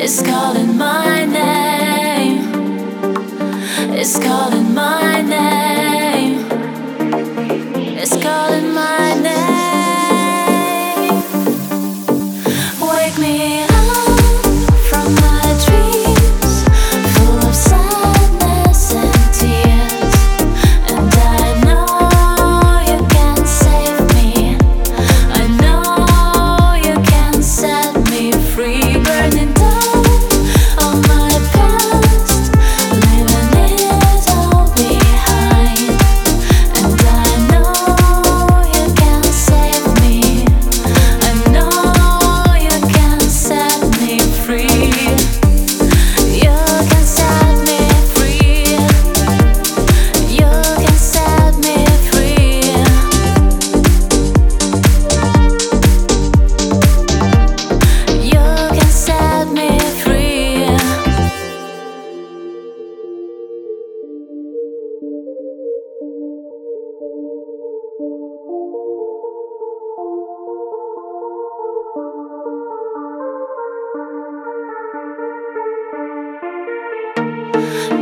It's calling my name. It's calling.